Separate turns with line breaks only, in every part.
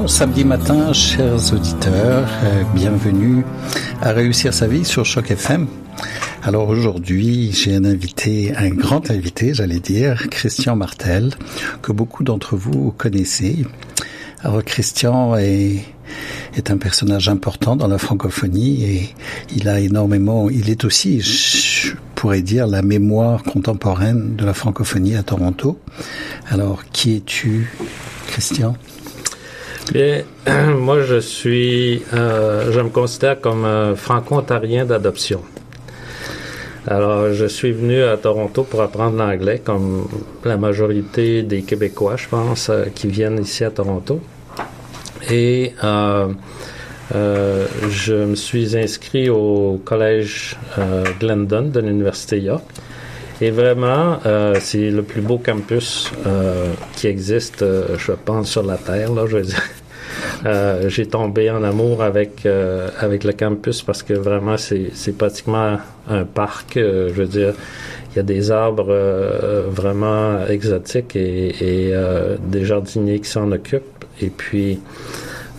Bon samedi matin, chers auditeurs, euh, bienvenue à Réussir sa vie sur Choc FM. Alors aujourd'hui, j'ai un invité, un grand invité, j'allais dire, Christian Martel, que beaucoup d'entre vous connaissez. Alors Christian est, est un personnage important dans la francophonie et il a énormément, il est aussi, je pourrais dire, la mémoire contemporaine de la francophonie à Toronto. Alors qui es-tu, Christian?
Bien, moi je suis, euh, je me considère comme un franco-ontarien d'adoption. Alors, je suis venu à Toronto pour apprendre l'anglais, comme la majorité des Québécois, je pense, euh, qui viennent ici à Toronto. Et euh, euh, je me suis inscrit au collège Glendon de l'Université York. Et vraiment, c'est le plus beau campus qui existe, je pense, sur la Terre, là, je veux dire. Euh, j'ai tombé en amour avec euh, avec le campus parce que vraiment c'est c'est pratiquement un parc. Euh, je veux dire, il y a des arbres vraiment exotiques et, et des jardiniers qui s'en occupent. Et puis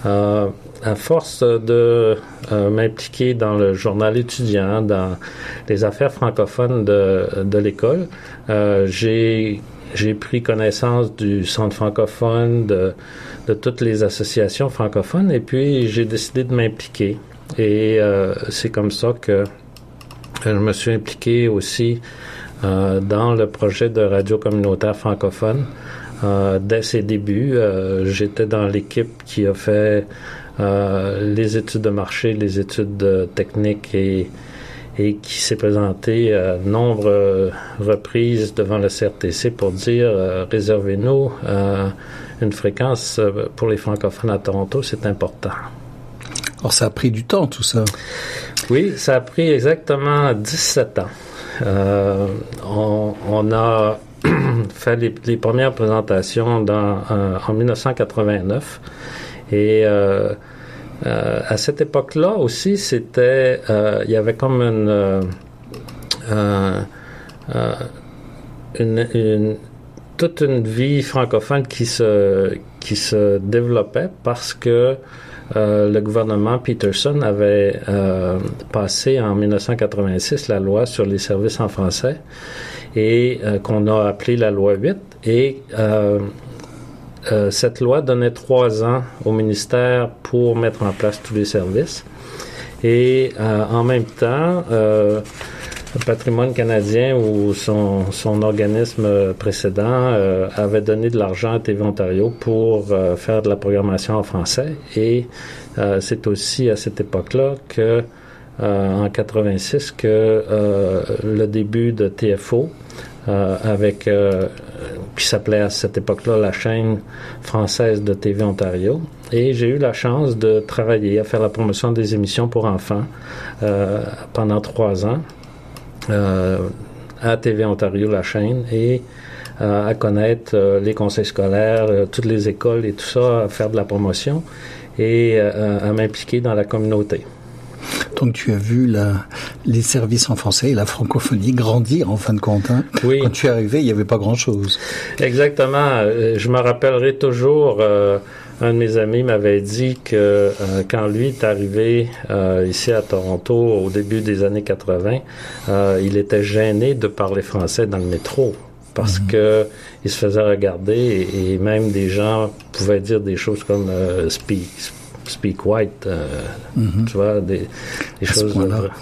à force de m'impliquer dans le journal étudiant, dans les affaires francophones de, de l'école, j'ai j'ai pris connaissance du centre francophone, de, de toutes les associations francophones, et puis j'ai décidé de m'impliquer. Et euh, c'est comme ça que je me suis impliqué aussi euh, dans le projet de radio communautaire francophone. Euh, dès ses débuts, j'étais dans l'équipe qui a fait les études de marché, les études techniques et et qui s'est présenté à nombre reprises devant le CRTC pour dire euh, réservez-nous euh, une fréquence euh, pour les francophones à Toronto, c'est important.
Alors ça a pris du temps tout ça.
Oui, ça a pris exactement 17 ans. On, a fait les, premières présentations dans, en 1989 et euh, à cette époque-là aussi, c'était, euh, il y avait comme euh, une, toute une vie francophone qui se qui se développait parce que le gouvernement Peterson avait passé en 1986 la loi sur les services en français et qu'on a appelé la loi 8 et euh, cette loi donnait trois ans au ministère pour mettre en place tous les services. Et euh, en même temps, euh, le patrimoine canadien ou son, organisme précédent avait donné de l'argent à TV Ontario pour faire de la programmation en français. Et c'est aussi à cette époque-là que, en 86, que le début de TFO, avec qui s'appelait à cette époque-là la chaîne française de TV Ontario. Et j'ai eu la chance de travailler à faire la promotion des émissions pour enfants euh, pendant trois ans euh, à TV Ontario, la chaîne, et euh, à connaître les conseils scolaires, toutes les écoles et tout ça, à faire de la promotion et à m'impliquer dans la communauté.
Donc tu as vu la, les services en français et la francophonie grandir en fin de compte. Hein?
Oui.
Quand tu es arrivé, il n'y avait pas grand-chose.
Exactement. Euh, je me rappellerai toujours, euh, un de mes amis m'avait dit que euh, quand lui est arrivé ici à Toronto au début des années 80, il était gêné de parler français dans le métro parce mhm. que il se faisait regarder et, même des gens pouvaient dire des choses comme speak, speak white, euh, mhm. tu vois, des, choses.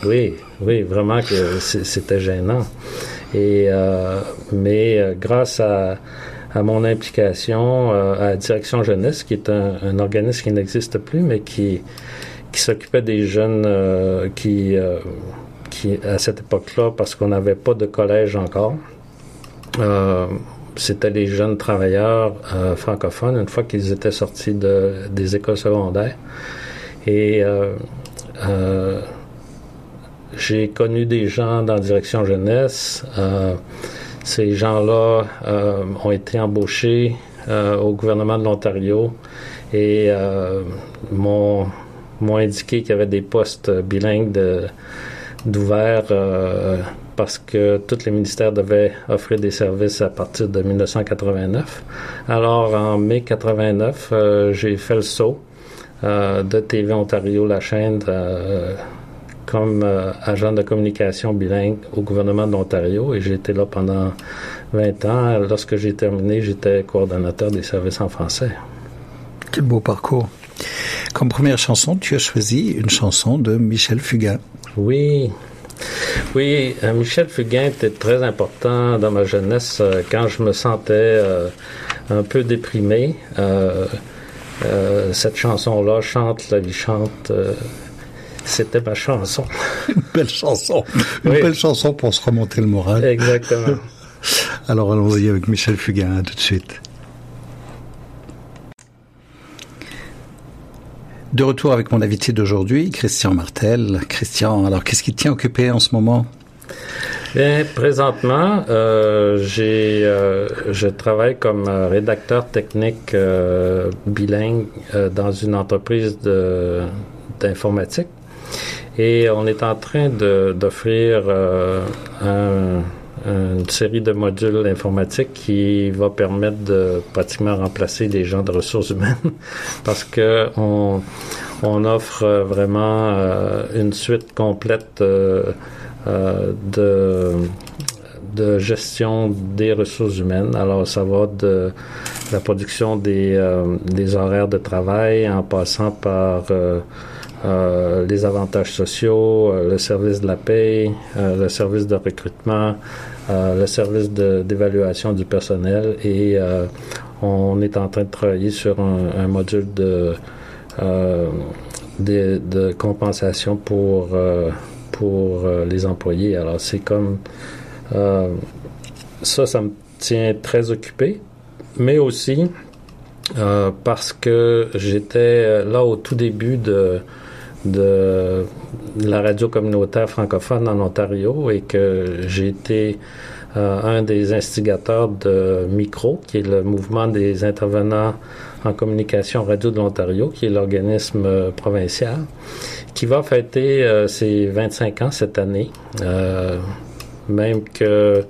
oui, oui, vraiment que c'était gênant. Et euh, mais euh, grâce à, à, mon implication à la direction jeunesse, qui est un, organisme qui n'existe plus, mais qui qui s'occupait des jeunes qui qui à cette époque-là, parce qu'on n'avait pas de collège encore c'était les jeunes travailleurs euh, francophones une fois qu'ils étaient sortis de, des écoles secondaires. Et euh, euh, j'ai connu des gens dans direction jeunesse. ces gens-là ont été embauchés au gouvernement de l'Ontario et m'ont, m'ont indiqué qu'il y avait des postes bilingues d'ouverts parce que tous les ministères devaient offrir des services à partir de 1989. Alors, en mai 89, euh, j'ai fait le saut euh, de TV Ontario, la chaîne, euh, comme agent de communication bilingue au gouvernement d'Ontario et j'ai été là pendant 20 ans. Lorsque j'ai terminé, j'étais coordonnateur des services en français.
Quel beau parcours. Comme première chanson, tu as choisi une chanson de Michel Fugain.
Oui, oui, euh, Michel Fugain était très important dans ma jeunesse euh, quand je me sentais euh, un peu déprimé. cette chanson-là, Chante, la vie chante, c'était ma chanson.
Une belle chanson. Une belle chanson pour se remonter le moral.
Exactement.
Alors allons-y avec Michel Fugain tout de suite. De retour avec mon invité d'aujourd'hui, Christian Martel. Christian, alors qu'est-ce qui te tient occupé en ce moment?
Bien, présentement, euh, euh, je travaille comme rédacteur technique euh, bilingue euh, dans une entreprise d'informatique et on est en train d'offrir euh, un une série de modules informatiques qui va permettre de pratiquement remplacer les gens de ressources humaines parce que on, on offre vraiment euh, une suite complète euh, euh, de de gestion des ressources humaines. Alors, ça va de la production des, des horaires de travail en passant par euh, les avantages sociaux, euh, le service de la paie, euh, le service de recrutement, le service d'évaluation du personnel et on est en train de travailler sur un, module de, de, de, compensation pour, pour les employés. Alors c'est comme ça, ça me tient très occupé, mais aussi parce que j'étais là au tout début de de la radio communautaire francophone en Ontario et que j'ai été euh, un des instigateurs de Micro, qui est le mouvement des intervenants en communication radio de l'Ontario, qui est l'organisme euh, provincial, qui va fêter euh, ses 25 ans cette année, même que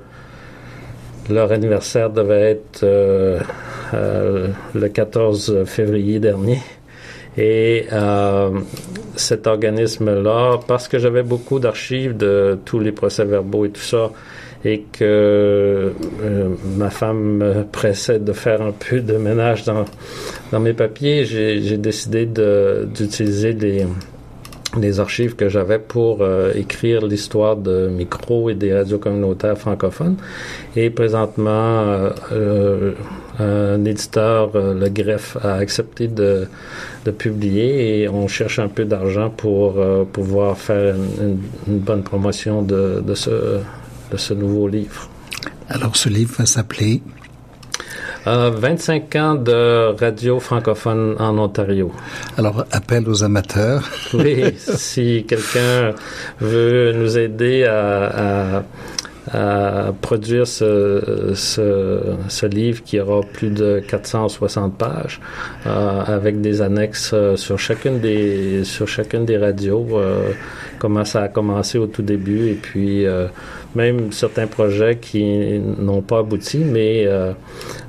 leur anniversaire devait être le 14 février dernier. Et euh, cet organisme-là, parce que j'avais beaucoup d'archives de tous les procès-verbaux et tout ça, et que euh, ma femme me pressait de faire un peu de ménage dans, dans mes papiers, j'ai décidé d'utiliser les archives que j'avais pour euh, écrire l'histoire de micro et des radios communautaires francophones. Et présentement, un éditeur, le Greffe, a accepté de de publier et on cherche un peu d'argent pour euh, pouvoir faire une, bonne promotion de, de, ce, de ce nouveau livre.
Alors ce livre va s'appeler
25 euh, ans de radio francophone en Ontario.
Alors, appel aux amateurs.
oui, si quelqu'un veut nous aider à, à à produire ce, ce, ce, livre qui aura plus de 460 pages euh, avec des annexes euh, sur chacune des sur chacune des radios euh, comment ça a commencé au tout début et puis euh, même certains projets qui n'ont pas abouti mais euh,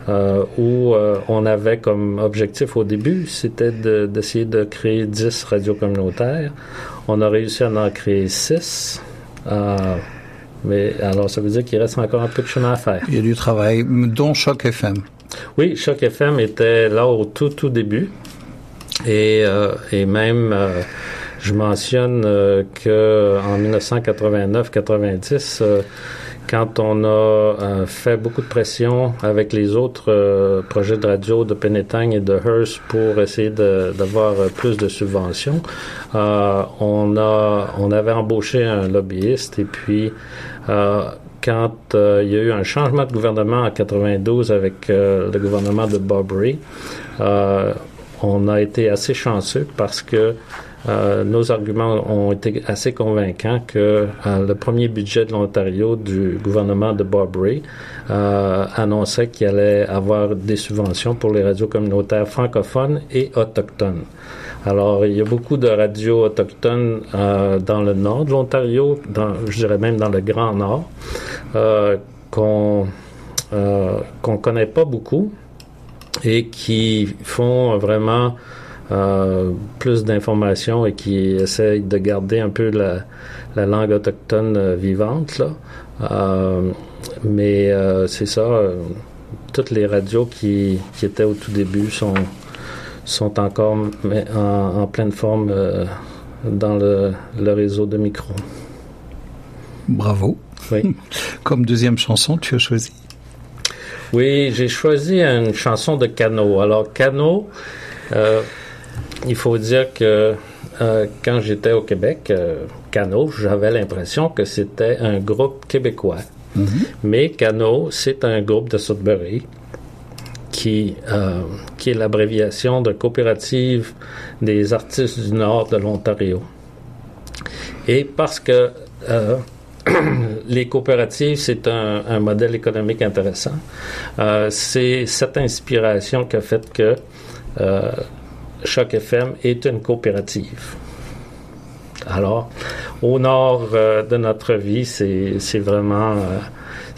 euh, où on avait comme objectif au début c'était d'essayer de, de, créer 10 radios communautaires. On a réussi à en créer 6 mais alors, ça veut dire qu'il reste encore un peu de chemin à faire.
Il y a du travail, dont Choc FM.
Oui, Choc FM était là au tout, tout début. Et, euh, et même, euh, je mentionne euh, que en 1989-90, quand on a euh, fait beaucoup de pression avec les autres euh, projets de radio de Penetang et de Hearst pour essayer d'avoir euh, plus de subventions, on a on avait embauché un lobbyiste et puis quand il y a eu un changement de gouvernement en 92 avec le gouvernement de Bob Ray, on a été assez chanceux parce que euh, nos arguments ont été assez convaincants que euh, le premier budget de l'Ontario du gouvernement de Bob Ray euh, annonçait qu'il allait avoir des subventions pour les radios communautaires francophones et autochtones. Alors, il y a beaucoup de radios autochtones dans le nord de l'Ontario, je dirais même dans le Grand Nord, qu'on qu'on connaît pas beaucoup et qui font vraiment euh, plus d'informations et qui essayent de garder un peu la, la langue autochtone euh, vivante. Là. Euh, mais euh, c'est ça, euh, toutes les radios qui, qui, étaient au tout début sont, sont encore en, en pleine forme dans le, le, réseau de micro.
Bravo.
Oui.
Comme deuxième chanson, tu as choisi?
Oui, j'ai choisi une chanson de Cano. Alors, Cano, euh, il faut dire que euh, quand j'étais au Québec, euh, Cano, j'avais l'impression que c'était un groupe québécois. Mm -hmm. Mais Cano, c'est un groupe de Sudbury qui, euh, qui est l'abréviation de coopérative des artistes du nord de l'Ontario. Et parce que euh, les coopératives, c'est un, modèle économique intéressant. Euh, c'est cette inspiration qui a fait que Choc FM est une coopérative. Alors, au nord de notre vie, c'est vraiment,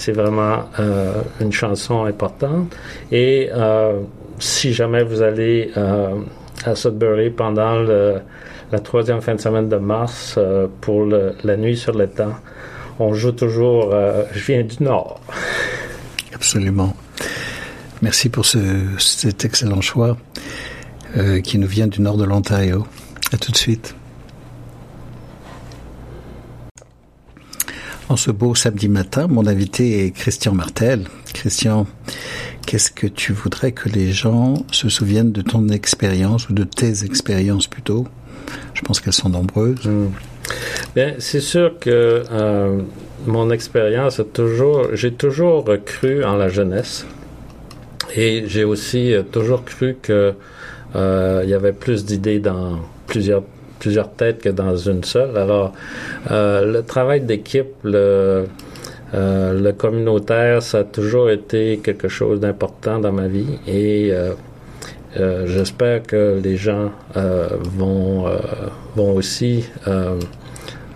c'est vraiment euh, une chanson importante. Et si jamais vous allez à Sudbury pendant la troisième fin de semaine de mars pour la nuit sur le temps, on joue toujours euh, Je viens du Nord.
Absolument. Merci pour ce, cet excellent choix euh, qui nous vient du nord de l'Ontario. À tout de suite. En ce beau samedi matin, mon invité est Christian Martel. Christian, qu'est-ce que tu voudrais que les gens se souviennent de ton expérience ou de tes expériences plutôt? Je pense qu'elles sont nombreuses.
Mmh. Bien, c'est sûr que euh, mon expérience a toujours, j'ai toujours cru en la jeunesse et j'ai aussi euh, toujours cru que euh, y avait plus d'idées dans plusieurs plusieurs têtes que dans une seule. Alors, euh, le travail d'équipe, le euh, le communautaire, ça a toujours été quelque chose d'important dans ma vie et euh, j'espère que les gens vont, vont aussi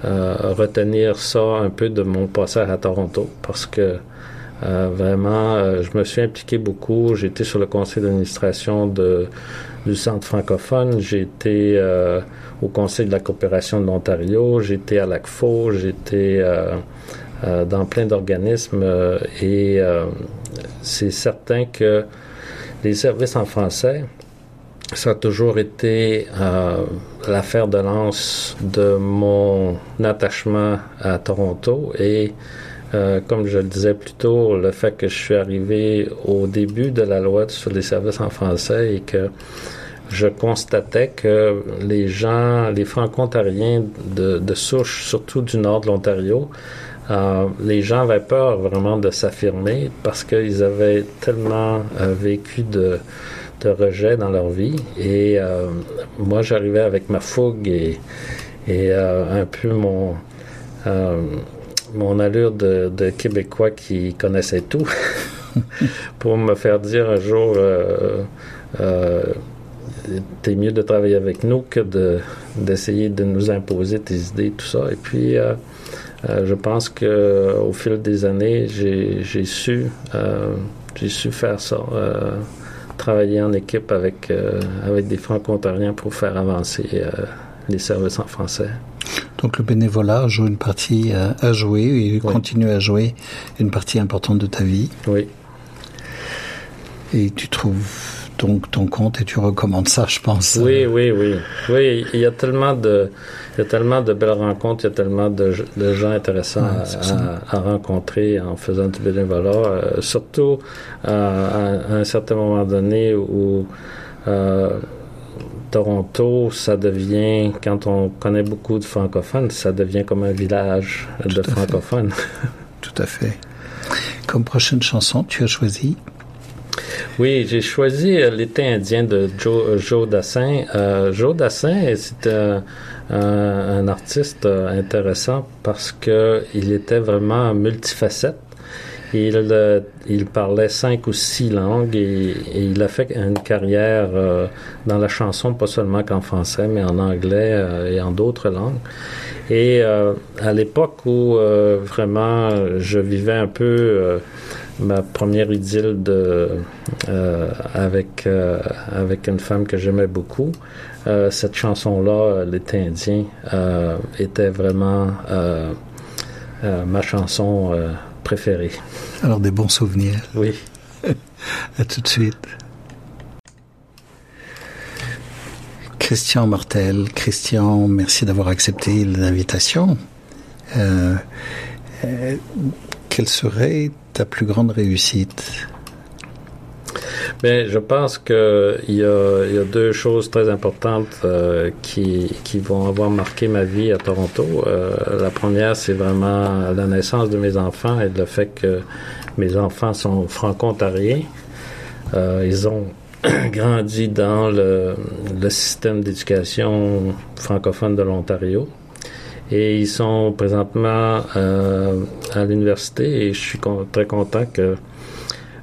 retenir ça un peu de mon passage à Toronto parce que vraiment, je me suis impliqué beaucoup. J'ai été sur le conseil d'administration du Centre francophone. J'ai été au conseil de la coopération de l'Ontario. J'ai été à l'ACFO. J'ai été dans plein d'organismes et c'est certain que les services en français, ça a toujours été euh, l'affaire de lance de mon attachement à Toronto et euh, comme je le disais plus tôt, le fait que je suis arrivé au début de la loi sur les services en français et que je constatais que les gens, les franco-ontariens de, souche, surtout du nord de l'Ontario, euh, les gens avaient peur vraiment de s'affirmer parce qu'ils avaient tellement euh, vécu de, de, rejet dans leur vie. Et moi, j'arrivais avec ma fougue et, un peu mon, mon allure de, de, Québécois qui connaissait tout pour me faire dire un jour t'es mieux de travailler avec nous que de d'essayer de nous imposer tes idées, tout ça. Et puis, euh, euh, je pense que au fil des années, j'ai su, euh, j'ai su faire ça, travailler en équipe avec avec des franco-ontariens pour faire avancer les services en français.
Donc le bénévolat joue une partie à jouer et oui. continue à jouer une partie importante de ta vie.
Oui.
Et tu trouves donc ton compte et tu recommandes ça, je pense.
Oui, oui, oui. Oui, il y a tellement de, il y a tellement de belles rencontres, il y a tellement de, de gens intéressants ouais, à, à, rencontrer en faisant du bénévolat, euh, surtout euh, à, à, un certain moment donné où euh, Toronto, ça devient, quand on connaît beaucoup de francophones, ça devient comme un village
Tout
de francophones.
Tout à fait. Comme prochaine chanson, tu as choisi?
Oui, j'ai choisi euh, l'été indien de Joe, Joe Dassin. Euh, Joe Dassin, c'est un, un, un, artiste intéressant parce que il était vraiment multifacette. Il, euh, parlait cinq ou six langues et, il a fait une carrière euh, dans la chanson, pas seulement qu'en français, mais en anglais euh, et en d'autres langues. Et à l'époque où vraiment je vivais un peu ma première idylle avec, avec une femme que j'aimais beaucoup, cette chanson-là, L'été indien, était vraiment ma chanson
Alors des bons souvenirs.
Oui.
à tout de suite. Christian Martel. Christian, merci d'avoir accepté l'invitation. Euh, euh, quelle serait ta plus grande réussite?
Mais je pense qu'il y, a, deux choses très importantes euh, qui, vont avoir marqué ma vie à Toronto. Euh, la première, c'est vraiment la naissance de mes enfants et le fait que mes enfants sont franco-ontariens. Euh, ils ont grandi dans le, le système d'éducation francophone de l'Ontario. Et ils sont présentement à l'université et je suis très content que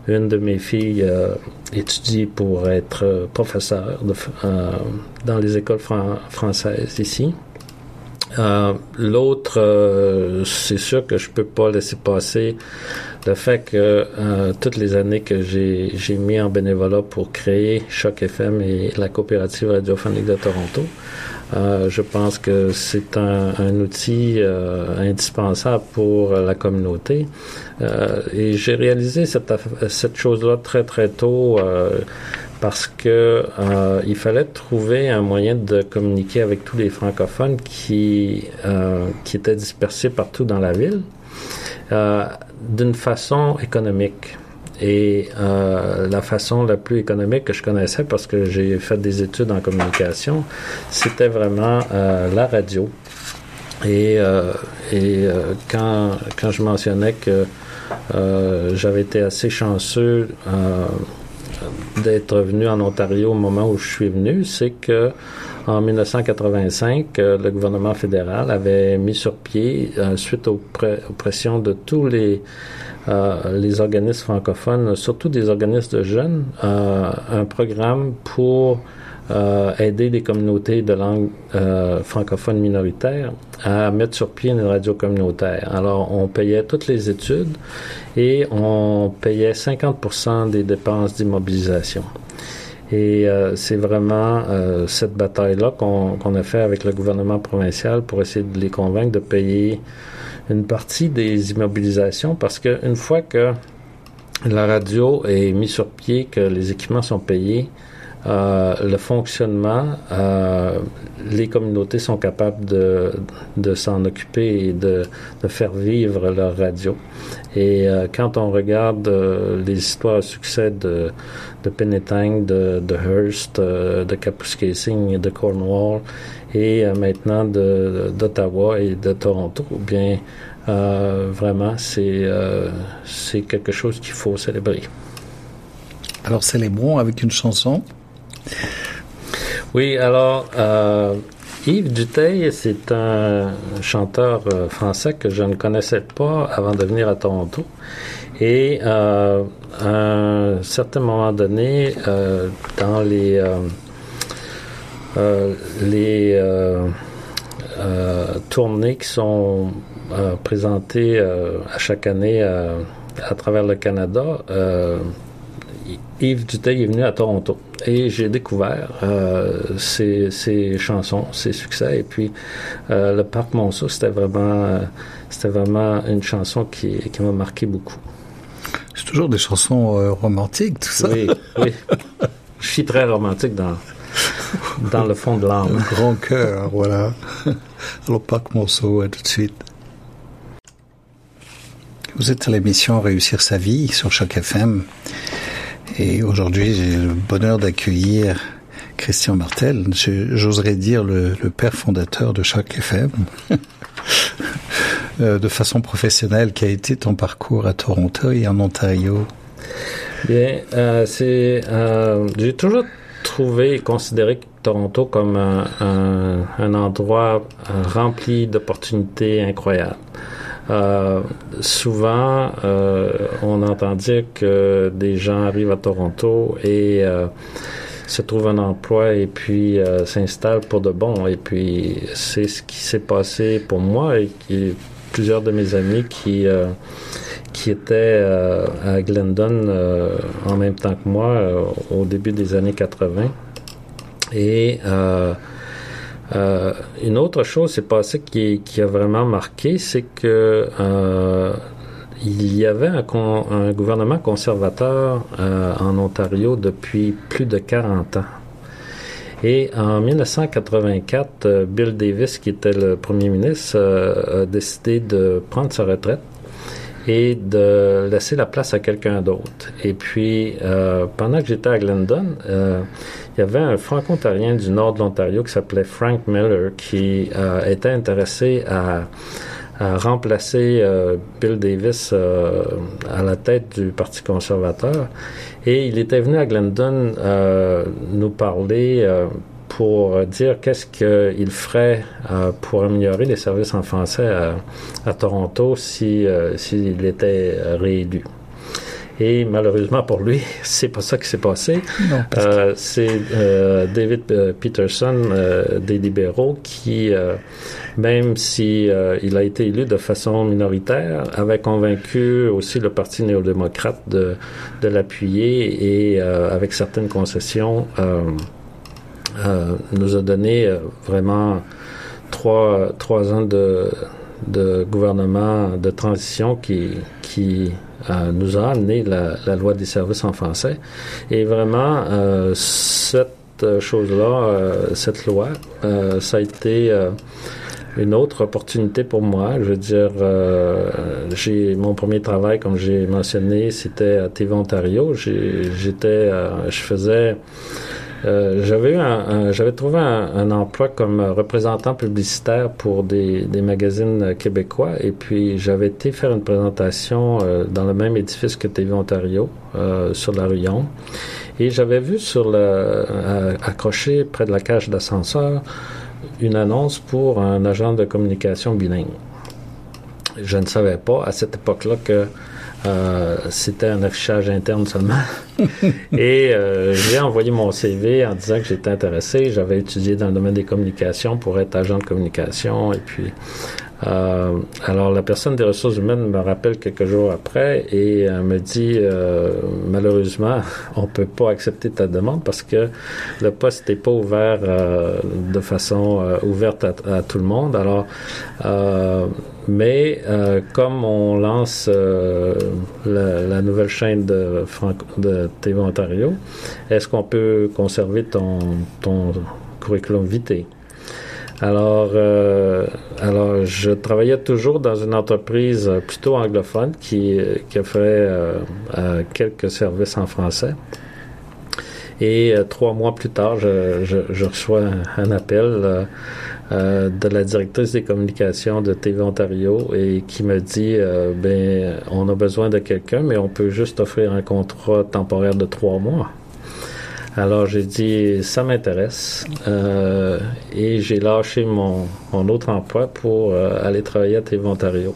une de mes filles euh, étudie pour être euh, professeur euh, dans les écoles françaises ici. L'autre, c'est sûr que je peux pas laisser passer le fait que toutes les années que j'ai mis en bénévolat pour créer Choc FM et la coopérative radiophonique de Toronto, euh, je pense que c'est un, un outil euh, indispensable pour la communauté. Euh, et j'ai réalisé cette, cette chose-là très très tôt parce que il fallait trouver un moyen de communiquer avec tous les francophones qui qui étaient dispersés partout dans la ville d'une façon économique. Et euh, la façon la plus économique que je connaissais, parce que j'ai fait des études en communication, c'était vraiment euh, la radio. Et, euh, et euh, quand, quand je mentionnais que euh, j'avais été assez chanceux d'être venu en Ontario au moment où je suis venu, c'est que en 1985, le gouvernement fédéral avait mis sur pied, suite aux, pressions de tous les euh, les organismes francophones, surtout des organismes de jeunes, euh, un programme pour euh, aider les communautés de langue francophone minoritaire à mettre sur pied une radio communautaire. Alors, on payait toutes les études et on payait 50% des dépenses d'immobilisation. Et c'est vraiment cette bataille-là qu'on a fait avec le gouvernement provincial pour essayer de les convaincre de payer une partie des immobilisations parce qu'une fois que la radio est mise sur pied, que les équipements sont payés, euh, le fonctionnement, euh, les communautés sont capables de, de s'en occuper et de, de, faire vivre leur radio. Et euh, quand on regarde les histoires à succès de, de Penetang, de, de Hearst, de Kapuskasing de Cornwall, et maintenant d'Ottawa et de Toronto, bien vraiment c'est c'est quelque chose qu'il faut célébrer.
Alors célébrons avec une chanson.
Oui, alors euh, Yves Duteil, c'est un chanteur euh, français que je ne connaissais pas avant de venir à Toronto. Et euh, à un certain moment donné, dans les les tournées qui sont présentées à chaque année à travers le Canada, Yves Duteil est venu à Toronto et j'ai découvert euh, ses, chansons, ses succès. Et puis, euh, le Parc Monceau, c'était vraiment, euh, c'était vraiment une chanson qui, qui m'a marqué beaucoup.
C'est toujours des chansons romantiques, tout ça.
Oui, oui. Je suis très romantique dans, dans le fond de l'âme.
Grand cœur, voilà. Le Parc Monceau, tout de suite. Vous êtes à l'émission Réussir sa vie sur Choc FM. Et aujourd'hui, j'ai le bonheur d'accueillir Christian Martel, j'oserais dire le, père fondateur de chaque FM, euh, de façon professionnelle, qui a été ton parcours à Toronto et en Ontario.
Bien, euh, c'est, euh, j'ai toujours trouvé et considéré Toronto comme un endroit rempli d'opportunités incroyables. Souvent, on entend dire que des gens arrivent à Toronto et se trouvent un emploi et puis s'installent pour de bon. Et puis, c'est ce qui s'est passé pour moi et qui, plusieurs de mes amis qui qui était euh, à Glendon euh, en même temps que moi euh, au début des années 80. Et une autre chose s'est passée qui, a vraiment marqué, c'est que il y avait un, gouvernement conservateur en Ontario depuis plus de 40 ans. Et en 1984, Bill Davis, qui était le premier ministre, a décidé de prendre sa retraite et de laisser la place à quelqu'un d'autre. Et puis, euh, pendant que j'étais à Glendon, euh, il y avait un franco-ontarien du nord de l'Ontario qui s'appelait Frank Miller qui euh, était intéressé à, à remplacer euh, Bill Davis euh, à la tête du Parti conservateur. Et il était venu à Glendon nous parler pour dire qu'est-ce qu'il ferait pour améliorer les services en français à, Toronto si euh, s'il était réélu. Et malheureusement pour lui, c'est pas ça qui s'est passé. Euh, c'est David Peterson des libéraux qui, même si il a été élu de façon minoritaire, avait convaincu aussi le Parti néo-démocrate de, de l'appuyer et avec certaines concessions. Euh, nous a donné euh, vraiment trois, trois ans de, de gouvernement de transition qui, qui euh, nous a amené la, loi des services en français. Et vraiment, cette chose-là, cette loi, ça a été une autre opportunité pour moi. Je veux dire, j'ai mon premier travail, comme j'ai mentionné, c'était à TV Ontario. J'étais, je faisais euh, j'avais un, j'avais trouvé un, emploi comme représentant publicitaire pour des, magazines québécois et puis j'avais été faire une présentation euh, dans le même édifice que TV Ontario euh, sur la rue et j'avais vu sur accroché près de la cage d'ascenseur une annonce pour un agent de communication bilingue. Je ne savais pas à cette époque-là que euh, c'était un affichage interne seulement. et euh, j'ai envoyé mon CV en disant que j'étais intéressé. J'avais étudié dans le domaine des communications pour être agent de communication. Et puis, euh, alors la personne des ressources humaines me rappelle quelques jours après et me dit malheureusement on peut pas accepter ta demande parce que le poste n'est pas ouvert de façon ouverte à, tout le monde. Alors mais euh, comme on lance euh, la, nouvelle chaîne de, de TV Ontario, est-ce qu'on peut conserver ton, ton curriculum vitae? Alors, euh, alors, je travaillais toujours dans une entreprise plutôt anglophone qui, qui offrait quelques services en français. Et trois mois plus tard, je, je, reçois un, un appel euh, de la directrice des communications de TV Ontario et qui me dit euh, ben on a besoin de quelqu'un mais on peut juste offrir un contrat temporaire de trois mois. Alors j'ai dit ça m'intéresse euh, et j'ai lâché mon, mon, autre emploi pour aller travailler à TV Ontario.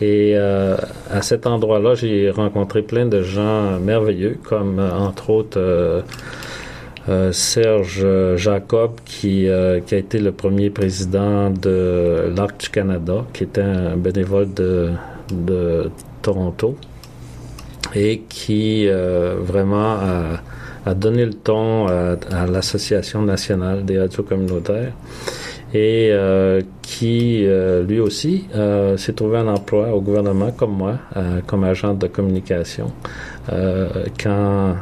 Et à cet endroit-là, j'ai rencontré plein de gens merveilleux, comme entre autres euh, Serge Jacob, qui, euh, qui a été le premier président de l'Arc Canada, qui était un bénévole de, Toronto et qui euh, vraiment a, donné le ton à, l'Association nationale des radios communautaires et euh, qui lui aussi s'est trouvé un emploi au gouvernement comme moi, comme agent de communication. quand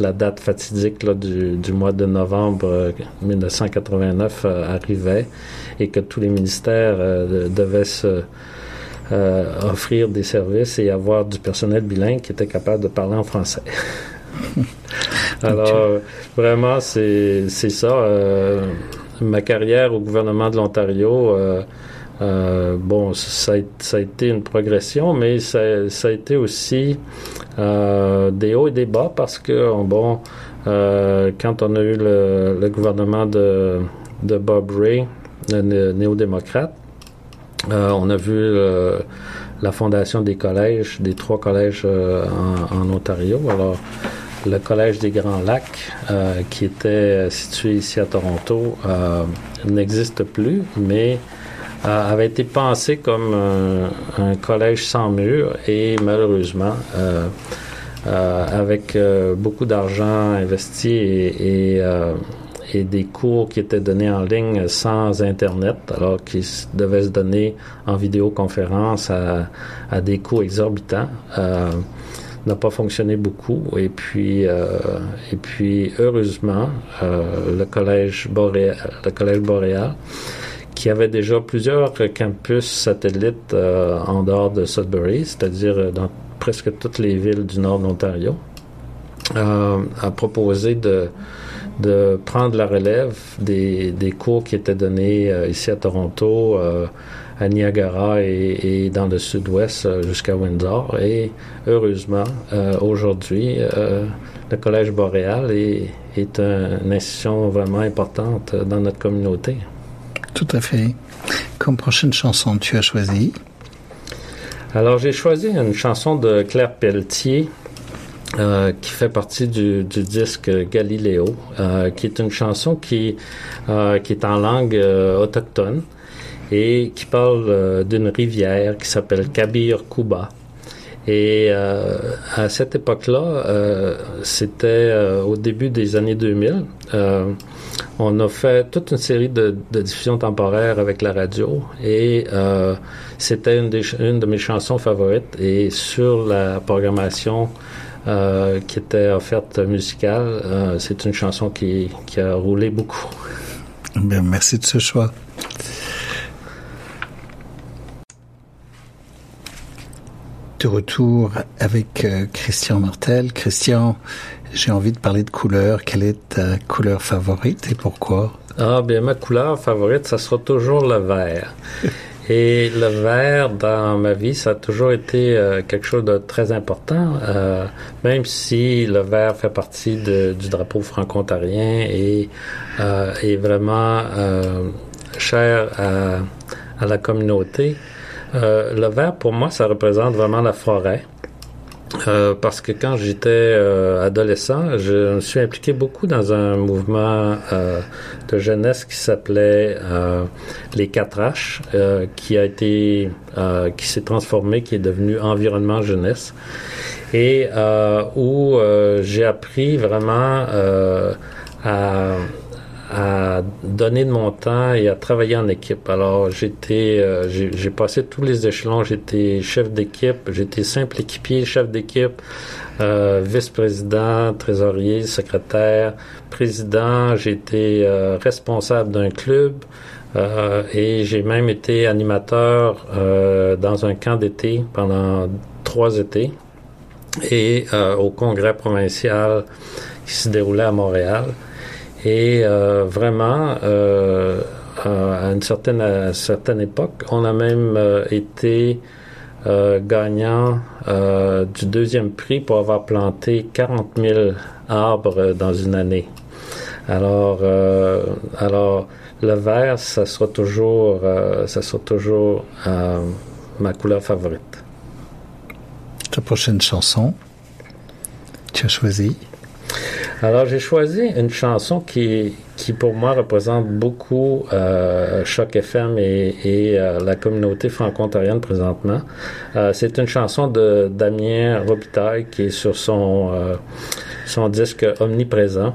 la date fatidique là, du, du, mois de novembre 1989 euh, euh, arrivait et que tous les ministères euh, devaient se offrir des services et avoir du personnel bilingue qui était capable de parler en français. Alors, vraiment, c'est ça. ma carrière au gouvernement de l'Ontario, euh, bon, ça a, été une progression, mais ça, a été aussi euh, des hauts et des bas parce que, bon, euh, quand on a eu le, gouvernement de, Bob Ray, le néo-démocrate, on a vu la fondation des collèges, des trois collèges en, Ontario. Alors, le collège des Grands Lacs, qui était situé ici à Toronto, n'existe plus, mais avait été pensé comme un, collège sans mur et malheureusement, euh, euh, avec euh, beaucoup d'argent investi et, et, des cours qui étaient donnés en ligne sans Internet, alors qu'ils devaient se donner en vidéoconférence à, à des coûts exorbitants n'a pas fonctionné beaucoup. Et puis, et puis heureusement, le collège boréal, le collège boréal qui avait déjà plusieurs campus satellites euh, en dehors de Sudbury, c'est-à-dire euh, dans presque toutes les villes du nord de l'Ontario, euh, a proposé de, de prendre la relève des, des cours qui étaient donnés ici à Toronto, à Niagara et, dans le sud-ouest jusqu'à Windsor. Et heureusement, aujourd'hui, le Collège boréal est, est une institution vraiment importante dans notre communauté.
Tout à fait. Comme prochaine chanson, tu as choisi
Alors, j'ai choisi une chanson de Claire Pelletier. Euh, qui fait partie du, disque Galiléo, euh, qui est une chanson qui, euh, qui est en langue autochtone et qui parle d'une rivière qui s'appelle Kabir Kuba. Et à cette époque-là, c'était au début des années 2000, on a fait toute une série de, diffusions temporaires avec la radio et euh, c'était une, de mes chansons favorites. Et sur la programmation euh, qui était offerte musicale, euh, c'est une chanson qui, a roulé beaucoup.
Bien, merci de ce choix. De retour avec Christian Martel. Christian, j'ai envie de parler de couleur. Quelle est ta couleur favorite et pourquoi?
Ah, bien, ma couleur favorite, ça sera toujours le vert. Et le vert, dans ma vie, ça a toujours été euh, quelque chose de très important, euh, même si le vert fait partie du drapeau franco-ontarien et euh, est vraiment cher à, à, la communauté. Le vert, pour moi, ça représente vraiment la forêt. Euh, parce que quand j'étais euh, adolescent, je me suis impliqué beaucoup dans un mouvement euh, de jeunesse qui s'appelait les 4 H, qui a été, qui s'est transformé, qui est devenu Environnement Jeunesse, et où j'ai appris vraiment à à donner de mon temps et à travailler en équipe. Alors, j'étais, euh, j'ai passé tous les échelons. J'étais chef d'équipe, j'étais simple équipier, chef d'équipe, euh, vice-président, trésorier, secrétaire, président. J'étais euh, responsable d'un club euh, et j'ai même été animateur dans un camp d'été pendant trois étés et au congrès provincial qui se déroulait à Montréal. Et euh, vraiment, euh, à une certaine, certaine époque, on a même euh, été gagnant du deuxième prix pour avoir planté 40 000 arbres dans une année. Alors, alors le vert, ça sera toujours, ça sera toujours ma couleur favorite.
Ta prochaine chanson, tu as choisi
alors, j'ai choisi une chanson qui, qui pour moi représente beaucoup euh, Choc FM et, et euh, la communauté franco-ontarienne présentement. Euh, c'est une chanson de Damien Robitaille qui est sur son, euh, son disque Omniprésent.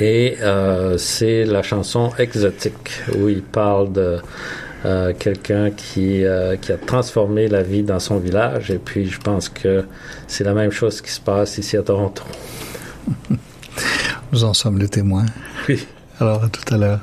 Et euh, c'est la chanson Exotique, où il parle de quelqu'un qui, qui a transformé la vie dans son village. Et puis, je pense que c'est la même chose qui se passe ici à Toronto.
Nous en sommes le témoin.
Oui.
Alors, à tout à l'heure.